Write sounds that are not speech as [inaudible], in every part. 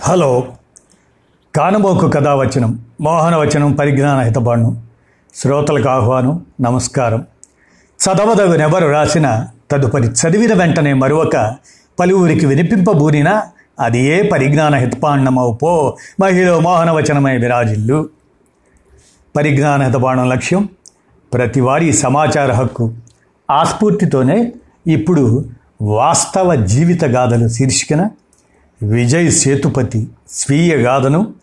Hello. కానబోకు కథావచనం మోహనవచనం పరిజ్ఞాన హితబాణం శ్రోతలకు ఆహ్వానం నమస్కారం. చదవదగునెవరు రాసిన తదుపరి చదివిన వెంటనే మరొక పలువురికి వినిపింపబూనినా అది ఏ పరిజ్ఞాన హితపాండమవు పో మహిళ మోహనవచనమై విరాజిల్లు. పరిజ్ఞాన హితబాణం లక్ష్యం ప్రతివారీ సమాచార హక్కు ఆ స్ఫూర్తితోనే ఇప్పుడు వాస్తవ జీవిత గాథలు శీర్షికన విజయ్ సేతుపతి స్వీయ గాథను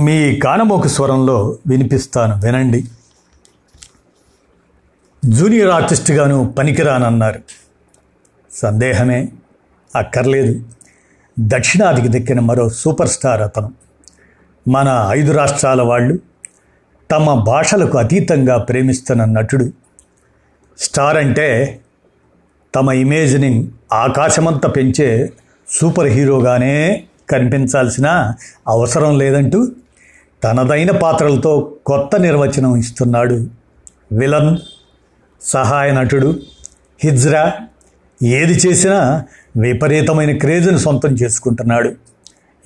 మీ కానమోకు స్వరంలో వినిపిస్తాను వినండి. జూనియర్ ఆర్టిస్ట్గాను పనికిరానన్నారు. సందేహమే అక్కర్లేదు. దక్షిణాదికి దక్కిన మరో సూపర్ స్టార్ అతను. మన ఐదు రాష్ట్రాల వాళ్ళు తమ భాషలకు అతీతంగా ప్రేమిస్తున్న నటుడు. స్టార్ అంటే తమ ఇమేజ్ని ఆకాశమంతా పెంచే సూపర్ హీరోగానే కనిపించాల్సిన అవసరం లేదంటూ తనదైన పాత్రలతో కొత్త నిర్వచనం ఇస్తున్నాడు. విలన్ సహాయ నటుడు హిజ్రా ఏది చేసినా విపరీతమైన క్రేజ్ను సొంతం చేసుకుంటున్నాడు.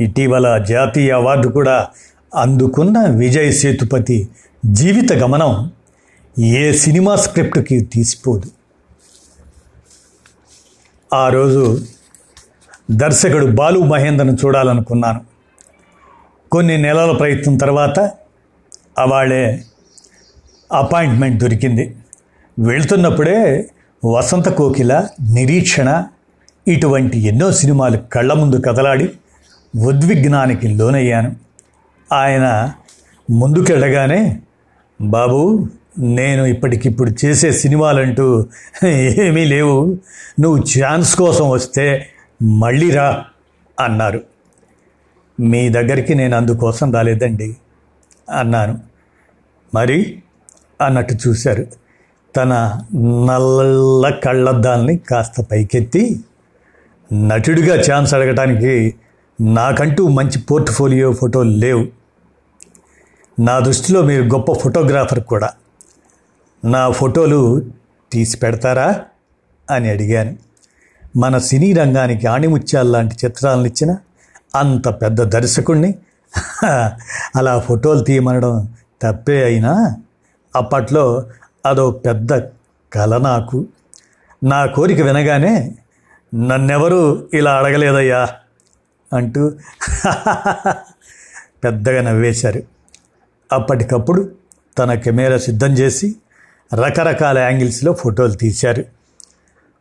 ఇటీవల జాతీయ అవార్డు కూడా అందుకున్న విజయ్ సేతుపతి జీవిత గమనం ఏ సినిమా స్క్రిప్ట్కి తీసిపోదు. ఆ రోజు దర్శకుడు బాలు మహేందర్ను చూడాలనుకున్నాను. కొన్ని నెలల ప్రయత్నం తర్వాత అవాళ్ళే అపాయింట్మెంట్ దొరికింది. వెళ్తున్నప్పుడే వసంత కోకిల నిరీక్షణ ఇటువంటి ఎన్నో సినిమాలు కళ్ళ ముందు కదలాడి ఉద్విగ్నానికి లోనయ్యాను. ఆయన ముందుకెళ్ళగానే బాబు నేను ఇప్పటికిప్పుడు చేసే సినిమాలంటూ ఏమీ లేవు. నువ్వు ఛాన్స్ కోసం వస్తే మళ్ళీ రా అన్నారు. మీ దగ్గరికి నేను అందుకోసం రాలేదండి అన్నాను. మరి అన్నట్టు చూశారు. తన నల్ల కళ్ళద్దాల్ని కాస్త పైకెత్తి నటుడిగా ఛాన్స్ అడగటానికి నాకంటూ మంచి పోర్ట్ఫోలియో ఫోటోలు లేవు. నా దృష్టిలో మీరు గొప్ప ఫోటోగ్రాఫర్ కూడా. నా ఫోటోలు తీసి పెడతారా? అని అడిగాను. మన సినీ రంగానికి ఆణిముత్యాలు లాంటి చిత్రాలను ఇచ్చిన అంత పెద్ద దర్శకుణ్ణి. [laughs] అలా ఫోటోలు తీయమనడం తప్పే అయినా అప్పట్లో అదో పెద్ద కల నాకు. నా కోరిక వినగానే నన్నెవరూ ఇలా అడగలేదయ్యా అంటూ [laughs] పెద్దగా నవ్వేశారు. అప్పటికప్పుడు తన కెమెరా సిద్ధం చేసి రకరకాల యాంగిల్స్లో ఫోటోలు తీశారు.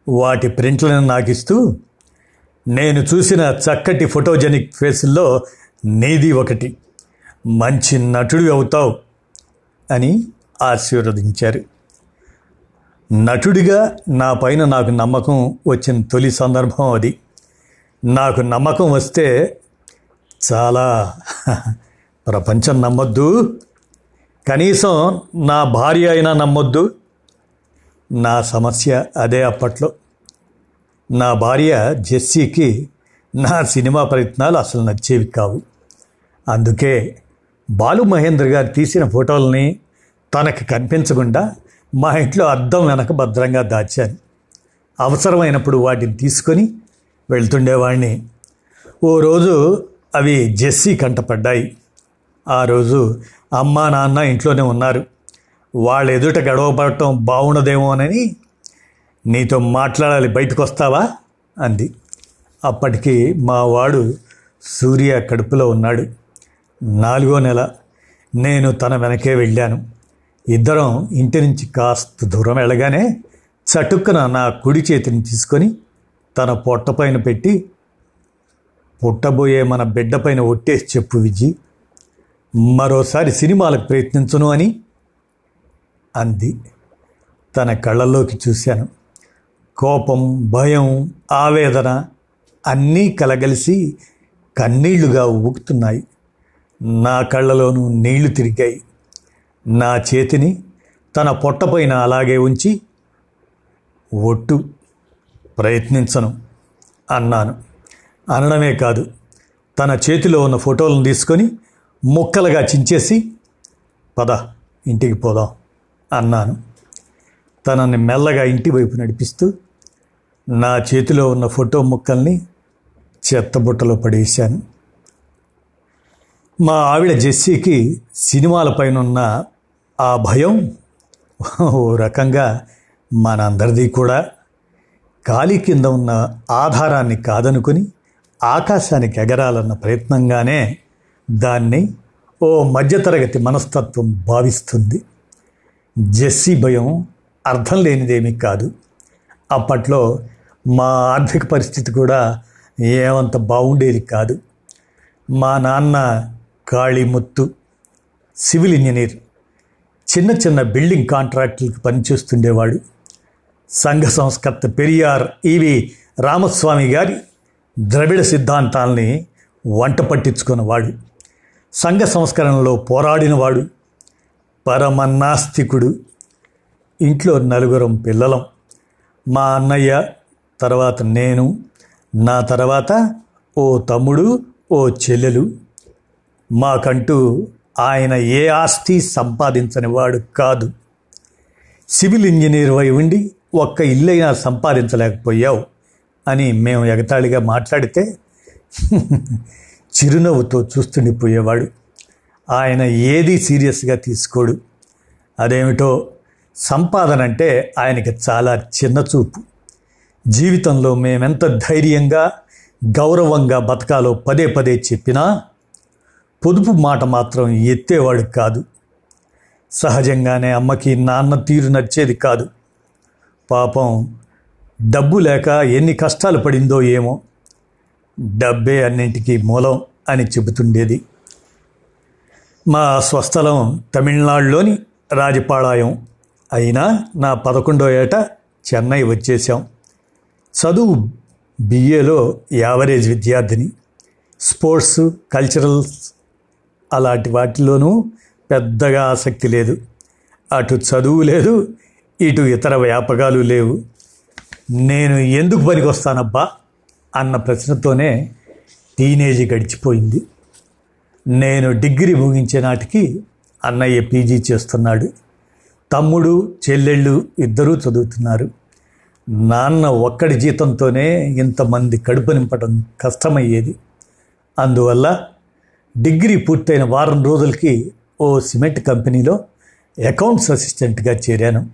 వాటి ప్రింట్లను నాకు ఇస్తూ నేను చూసిన చక్కటి ఫోటోజెనిక్ ఫేసుల్లో నీది ఒకటి. మంచి నటుడు అవుతావు అని ఆశీర్వదించారు. నటుడిగా నా పైన నాకు నమ్మకం వచ్చిన తొలి సందర్భం అది. నాకు నమ్మకం వస్తే చాలా ప్రపంచం నమ్మొద్దు. కనీసం నా భార్య అయినా నమ్మొద్దు. నా సమస్య అదే అప్పట్లో. నా భార్య జెస్సీకి నా సినిమా ప్రయత్నాలు అసలు నచ్చేవి కావు. అందుకే బాలు మహేంద్ర గారు తీసిన ఫోటోలని తనకు కనిపించకుండా మా ఇంట్లో అద్దం వెనక భద్రంగా దాచాను. అవసరమైనప్పుడు వాటిని తీసుకొని వెళ్తుండేవాడిని ఓ రోజు అవి జెస్సీ కంటపడ్డాయి ఆ రోజు అమ్మా నాన్న ఇంట్లోనే ఉన్నారు. వాళ్ళ ఎదుట గడవపడటం బాగుండదేమోనని నీతో మాట్లాడాలి బయటకు వస్తావా అంది. అప్పటికి మా వాడు సూర్య కడుపులో ఉన్నాడు. నాలుగో నెల నేను తన వెనకే వెళ్ళాను. ఇద్దరం ఇంటి నుంచి కాస్త దూరం వెళ్ళగానే చటుక్కున నా కుడి చేతిని తీసుకొని తన పొట్టపైన పెట్టి పుట్టబోయే మన బిడ్డపైన ఒట్టేసి చెప్పు విజి మరోసారి సినిమాలకు ప్రయత్నించను అని అంది. తన కళ్ళల్లోకి చూశాను. కోపం భయం ఆవేదన అన్నీ కలగలిసి కన్నీళ్ళుగా ఊపుతున్నాయి నా కళ్ళలోనూ నీళ్ళు తిరిగాయి. నా చేతిని తన పొట్టపైన అలాగే ఉంచి ఒట్టు ప్రయత్నించను అన్నాను. అనడమే కాదు తన చేతిలో ఉన్న ఫోటోలను తీసుకొని ముక్కలుగా చించేసి పద ఇంటికి పోదాం. అన్నాను. తనని మెల్లగా ఇంటి వైపు నడిపిస్తూ నా చేతిలో ఉన్న ఫోటో ముక్కల్ని చెత్తబుట్టలో పడేశాను. మా ఆవిడ జెస్సీకి సినిమాలపైన ఉన్న ఆ భయం ఓ రకంగా మనందరిది కూడా ఖాళీ కింద ఉన్న ఆధారాన్ని కాదనుకుని ఆకాశానికి ఎగరాలన్న ప్రయత్నంగానే దాన్ని ఓ మధ్యతరగతి మనస్తత్వం భావిస్తుంది. జెస్సీ భయం అర్థం లేనిదేమీ కాదు. అప్పట్లో మా ఆర్థిక పరిస్థితి కూడా ఏమంత బాగుండేది కాదు. మా నాన్న కాళీముత్తు సివిల్ ఇంజనీర్. చిన్న చిన్న బిల్డింగ్ కాంట్రాక్టులకు పనిచేస్తుండేవాడు. సంఘ సంస్కర్త పెరియార్ ఈవి రామస్వామి గారి ద్రవిడ సిద్ధాంతాల్ని వంట పట్టించుకున్నవాడు. సంఘ సంస్కరణలో పోరాడినవాడు. పరమన్నాస్తికుడు ఇంట్లో నలుగురం పిల్లలం. మా అన్నయ్య తర్వాత నేను నా తర్వాత ఓ తమ్ముడు ఓ చెల్లెలు. మాకంటూ ఆయన ఏ ఆస్తి సంపాదించని వాడు కాదు. సివిల్ ఇంజనీర్ అయి ఉండి ఒక్క ఇల్లైనా సంపాదించలేకపోయావు అని మేము ఎగతాళిగా మాట్లాడితే [laughs] చిరునవ్వుతో చూస్తుండిపోయేవాడు. ఆయన ఏది సీరియస్గా తీసుకోడు అదేమిటో సంపాదన అంటే ఆయనకి చాలా చిన్న చూపు. జీవితంలో మేమెంత ధైర్యంగా గౌరవంగా బతకాలో పదే పదే చెప్పినా పొదుపు మాట మాత్రం ఎత్తేవాడు కాదు. సహజంగానే అమ్మకి నాన్న తీరు నచ్చేది కాదు. పాపం డబ్బు లేక ఎన్ని కష్టాలు పడిందో ఏమో. డబ్బే అన్నింటికీ మూలం అని చెబుతుండేది. మా స్వస్థలం తమిళనాడులోని రాజపాళాయం. అయినా నా పదకొండో ఏట చెన్నై వచ్చేసాం చదువు బిఏలో యావరేజ్ విద్యార్థిని. స్పోర్ట్స్ కల్చరల్స్ అలాంటి వాటిలోనూ పెద్దగా ఆసక్తి లేదు. అటు చదువు లేదు ఇటు ఇతర వ్యాపకాలు లేవు. నేను ఎందుకు పనికి వస్తానబ్బా అన్న ప్రశ్నతోనే టీనేజీ గడిచిపోయింది. నేను డిగ్రీ ముగించే నాటికి అన్నయ్య పీజీ చేస్తున్నాడు. తమ్ముడు చెల్లెళ్ళు ఇద్దరూ చదువుతున్నారు. నాన్న ఒక్కడి జీతంతోనే ఇంతమంది కడుపు నింపడం కష్టమయ్యేది. అందువల్ల డిగ్రీ పూర్తయిన వారం రోజులకి ఓ సిమెంట్ కంపెనీలో అకౌంట్స్ అసిస్టెంట్గా చేరాను.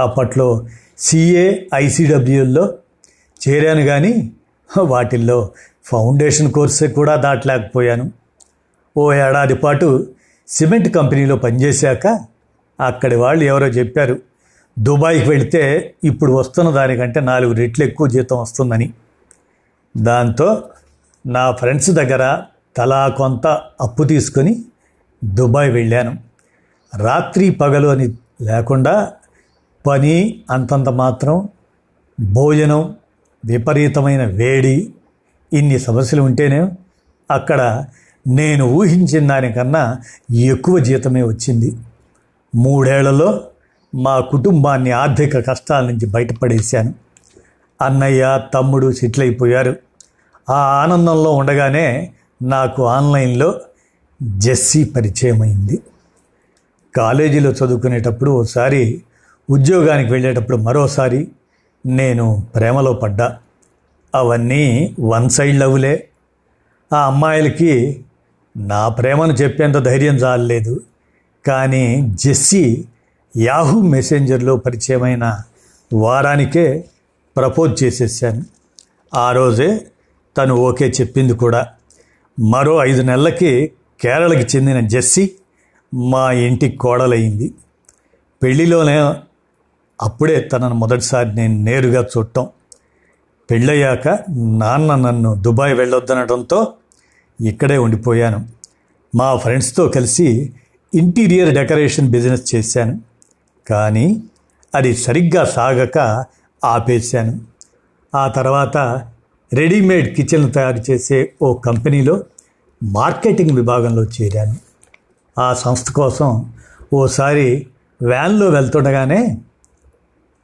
అప్పట్లో సిఏ ఐసీడబ్ల్యూల్లో చేరాను కానీ వాటిల్లో ఫౌండేషన్ కోర్సే కూడా దాటలేకపోయాను. ఓ ఏడాది పాటు సిమెంట్ కంపెనీలో పనిచేశాక అక్కడి వాళ్ళు ఎవరో చెప్పారు దుబాయ్కి వెళితే ఇప్పుడు వస్తున్న దానికంటే నాలుగు రెట్లు ఎక్కువ జీతం వస్తుందని. దాంతో నా ఫ్రెండ్స్ దగ్గర తలా కొంత అప్పు తీసుకొని దుబాయ్ వెళ్ళాను. రాత్రి పగలు అని లేకుండా పని అంతంత మాత్రం భోజనం విపరీతమైన వేడి ఇన్ని సమస్యలు ఉంటేనే అక్కడ నేను ఊహించిన దానికన్నా ఎక్కువ జీతమే వచ్చింది. మూడేళ్ళలో మా కుటుంబాన్ని ఆర్థిక కష్టాల నుంచి బయటపడేశాను. అన్నయ్య తమ్ముడు సెటిల్ అయిపోయారు ఆ ఆనందంలో ఉండగానే నాకు ఆన్లైన్లో జెస్సీ పరిచయం అయింది కాలేజీలో చదువుకునేటప్పుడు ఓసారి ఉద్యోగానికి వెళ్ళేటప్పుడు మరోసారి నేను ప్రేమలో పడ్డా. అవన్నీ వన్ సైడ్ లవ్లే. ఆ అమ్మాయిలకి నా ప్రేమను చెప్పేంత ధైర్యం చాలలేదు. కానీ జెస్సీ యాహూ మెసెంజర్లో పరిచయమైన వారానికే ప్రపోజ్ చేసేసాను. ఆ రోజే తను ఓకే చెప్పింది కూడా. మరో ఐదు నెలలకి కేరళకి చెందిన జెస్సీ మా ఇంటి కోడలయ్యింది పెళ్ళిలోనే అప్పుడే తనను మొదటిసారి నేను నేరుగా చూడటం. పెళ్ళయ్యాక నాన్న నన్ను దుబాయ్ వెళ్ళొద్దనడంతో ఇక్కడే ఉండిపోయాను. మా ఫ్రెండ్స్తో కలిసి ఇంటీరియర్ డెకరేషన్ బిజినెస్ చేశాను. కానీ అది సరిగ్గా సాగక ఆపేశాను. ఆ తర్వాత రెడీమేడ్ కిచెన్ తయారు చేసే ఓ కంపెనీలో మార్కెటింగ్ విభాగంలో చేరాను. ఆ సంస్థ కోసం ఓసారి వ్యాన్లో వెళ్తుండగానే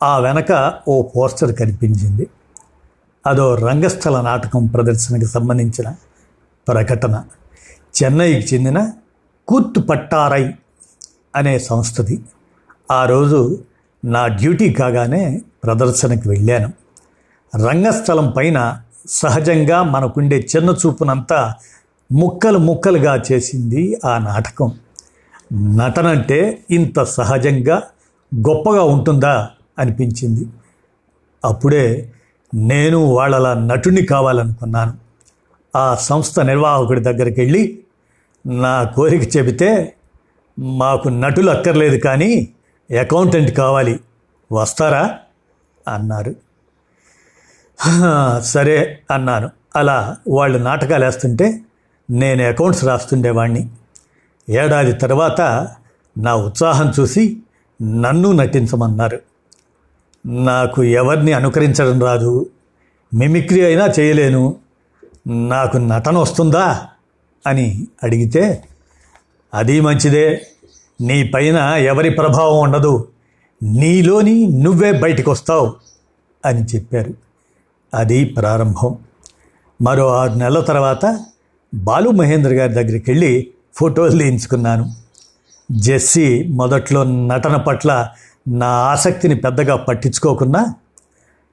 ఆ వెనక ఓ పోస్టర్ కనిపించింది. అదో రంగస్థల నాటకం ప్రదర్శనకు సంబంధించిన ప్రకటన. చెన్నైకి చెందిన కూర్తు పట్టారై అనే సంస్థది. ఆ రోజు నా డ్యూటీ కాగానే ప్రదర్శనకు వెళ్ళాను. రంగస్థలం పైన సహజంగా మనకుండే చిన్న చూపునంతా ముక్కలు ముక్కలుగా చేసింది ఆ నాటకం. నటనంటే ఇంత సహజంగా గొప్పగా ఉంటుందా అనిపించింది. అప్పుడే నేను వాళ్ళలా నటుని కావాలనుకున్నాను. ఆ సంస్థ నిర్వాహకుడి దగ్గరికి వెళ్ళి నా కోరిక చెబితే మాకు నటులు అక్కర్లేదు కానీ అకౌంటెంట్ కావాలి. వస్తారా? అన్నారు. సరే అన్నాను. అలా వాళ్ళు నాటకాలు వేస్తుంటే నేను అకౌంట్స్ రాస్తుండేవాణ్ణి. ఏడాది తర్వాత నా ఉత్సాహం చూసి నన్ను నటించమన్నారు. నాకు ఎవరిని అనుకరించడం రాదు. మిమిక్రీ అయినా చేయలేను. నాకు నటన వస్తుందా అని అడిగితే అది మంచిదే. నీ పైన ఎవరి ప్రభావం ఉండదు. నీలోని నువ్వే బయటకు వస్తావు అని చెప్పారు. అది ప్రారంభం. మరో ఆరు నెలల తర్వాత బాలు మహేంద్ర గారి దగ్గరికి వెళ్ళి ఫోటోలు తీయించుకున్నాను. జెస్సీ మొదట్లో నటన పట్ల నా ఆసక్తిని పెద్దగా పట్టించుకోకున్నా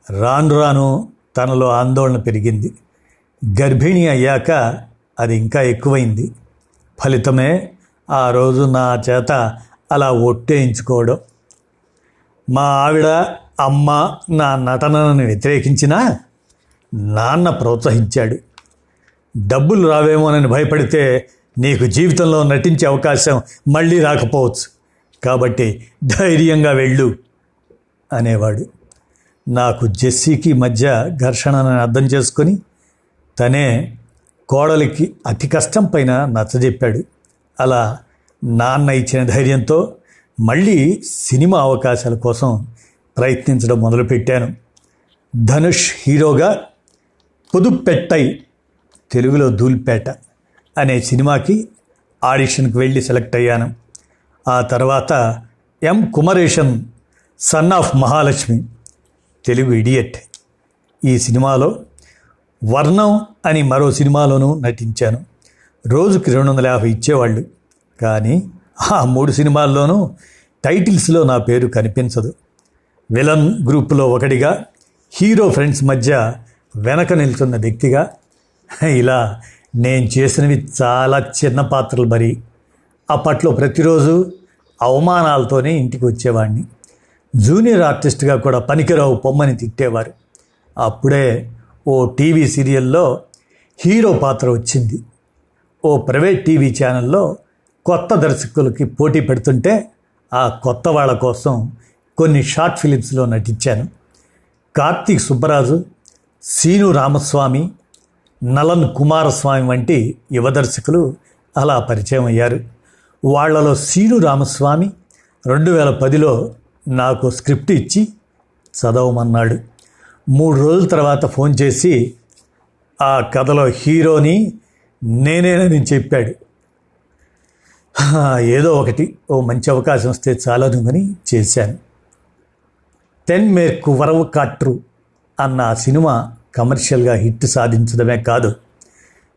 రాను రాను తనలో ఆందోళన పెరిగింది. గర్భిణి అయ్యాక అది ఇంకా ఎక్కువైంది. ఫలితమే ఆ రోజు నా చేత అలా ఒట్టేయించుకోవడం. మా ఆవిడ అమ్మ నా నటనను వ్యతిరేకించినా నాన్న ప్రోత్సహించాడు. డబ్బులు రావేమోనని భయపడితే నీకు జీవితంలో నటించే అవకాశం మళ్ళీ రాకపోవచ్చు. కాబట్టి ధైర్యంగా వెళ్ళు అనేవాడు. నాకు జెస్సీకి మధ్య ఘర్షణను అర్థం చేసుకొని తనే కోడలికి అతి కష్టం పైన నచ్చజెప్పాడు. అలా నాన్న ఇచ్చిన ధైర్యంతో మళ్ళీ సినిమా అవకాశాల కోసం ప్రయత్నించడం మొదలుపెట్టాను. ధనుష్ హీరోగా పొదుపెట్టై తెలుగులో ధూల్పేట అనే సినిమాకి ఆడిషన్కి వెళ్ళి సెలెక్ట్ అయ్యాను. ఆ తర్వాత M Kumaresan son of Mahalakshmi Telugu Idiot. ఈ సినిమాలో వర్ణం అని మరో సినిమాలోనూ నటించాను. రోజుకి రెండు వందల యాభై ఇచ్చేవాళ్ళు. కానీ ఆ మూడు సినిమాల్లోనూ టైటిల్స్లో నా పేరు కనిపించదు. విలన్ గ్రూపులో ఒకటిగా హీరో ఫ్రెండ్స్ మధ్య వెనక నిల్చున్న వ్యక్తిగా. ఇలా నేను చేసినవి చాలా చిన్న పాత్రలు మరి. అప్పట్లో ప్రతిరోజు అవమానాలతోనే ఇంటికి వచ్చేవాడిని జూనియర్ ఆర్టిస్ట్గా కూడా పనికిరావు పొమ్మని తిట్టేవారు. అప్పుడే ఓ టీవీ సీరియల్లో హీరో పాత్ర వచ్చింది. ఓ ప్రైవేట్ టీవీ ఛానల్లో కొత్త దర్శకులకి పోటీ పెడుతుంటే ఆ కొత్త వాళ్ళ కోసం కొన్ని షార్ట్ ఫిలిమ్స్లో నటించాను. కార్తీక్ సుబ్బరాజు సీను రామస్వామి నలన్ కుమారస్వామి వంటి యువ దర్శకులు అలా పరిచయం అయ్యారు. వాళ్ళలో సీను రామస్వామి రెండు వేల పదిలో నాకు స్క్రిప్ట్ ఇచ్చి చదవమన్నాడు. మూడు రోజుల తర్వాత ఫోన్ చేసి ఆ కథలో హీరోని నేనేనని చెప్పాడు. ఏదో ఒకటి ఓ మంచి అవకాశం వస్తే చాలను అని చేశాను. టెన్ మేర్కు వరవు కాట్రు అన్న సినిమా కమర్షియల్గా హిట్ సాధించడమే కాదు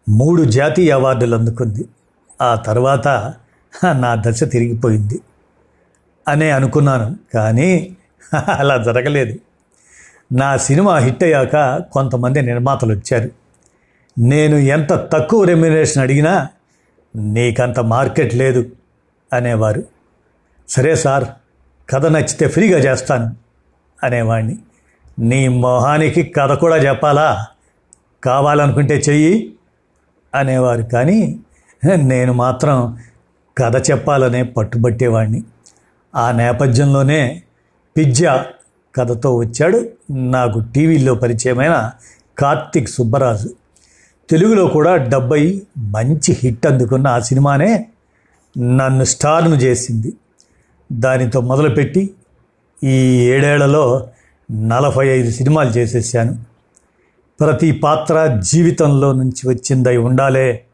మూడు జాతీయ అవార్డులు అందుకుంది. ఆ తర్వాత నా దశ తిరిగిపోయింది. అనే అనుకున్నాను కానీ అలా జరగలేదు. నా సినిమా హిట్ అయ్యాక కొంతమంది నిర్మాతలు వచ్చారు. నేను ఎంత తక్కువ రెమ్యునరేషన్ అడిగినా నీకంత మార్కెట్ లేదు అనేవారు. సరే సార్ కథ నచ్చితే ఫ్రీగా చేస్తాను అనేవాడిని నీ మొహానికి కథ కూడా చెప్పాలా? కావాలనుకుంటే చెయ్యి అనేవారు కానీ నేను మాత్రం కథ చెప్పాలనే పట్టుబట్టేవాడిని ఆ నేపథ్యంలోనే పిజ్జా కథతో వచ్చాడు. నాకు టీవీలో పరిచయమైన కార్తిక్ సుబ్బరాజు. తెలుగులో కూడా డెబ్బై మంచి హిట్ అందుకున్న ఆ సినిమానే నన్ను స్టార్ను చేసింది. దానితో మొదలుపెట్టి ఈ ఏడేళ్ళలో నలభై ఐదు సినిమాలు చేసేసాను. ప్రతి పాత్ర జీవితంలో నుంచి వచ్చిందై ఉండాలే.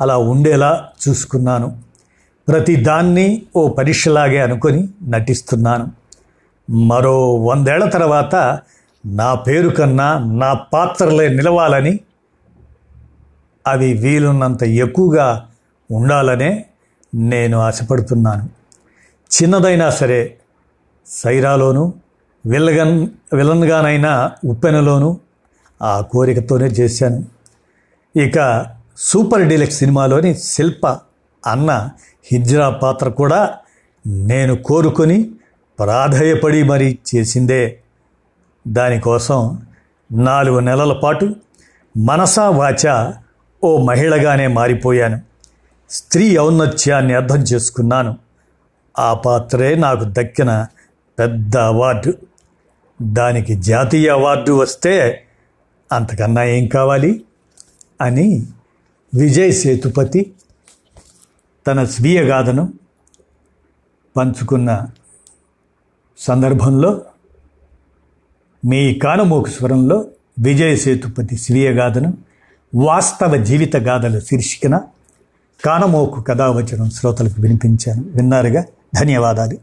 అలా ఉండేలా చూసుకున్నాను. ప్రతి దాన్ని ఓ పరీక్షలాగే అనుకొని నటిస్తున్నాను. మరో వందేళ్ళ తర్వాత నా పేరు కన్నా నా పాత్రలే నిలవాలని అవి వీలున్నంత ఎక్కువగా ఉండాలనే నేను ఆశపడుతున్నాను. చిన్నదైనా సరే సైరాలోను విల్లగన్ విలన్గానైనా ఉప్పెనలోను ఆ కోరికతోనే చేశాను. ఇక సూపర్ డీలక్స్ సినిమాలోని శిల్ప అన్న హిజ్రా పాత్ర కూడా నేను కోరుకొని ప్రాధేయపడి మరీ చేసిందే. దానికోసం నాలుగు నెలల పాటు మనసా వాచ ఓ మహిళగానే మారిపోయాను. స్త్రీ ఔన్నత్యాన్ని అర్థం చేసుకున్నాను. ఆ పాత్రే నాకు దక్కిన పెద్ద అవార్డు. దానికి జాతీయ అవార్డు వస్తే అంతకన్నా ఏం కావాలి? అని విజయ్ సేతుపతి తన స్వీయ గాథను పంచుకున్న సందర్భంలో మీ కానమోకు స్వరంలో విజయసేతుపతి స్వీయ గాథను వాస్తవ జీవిత గాథల శీర్షికన కానమోకు కథావచనం శ్రోతలకు వినిపించాను. విన్నారుగా? ధన్యవాదాలు.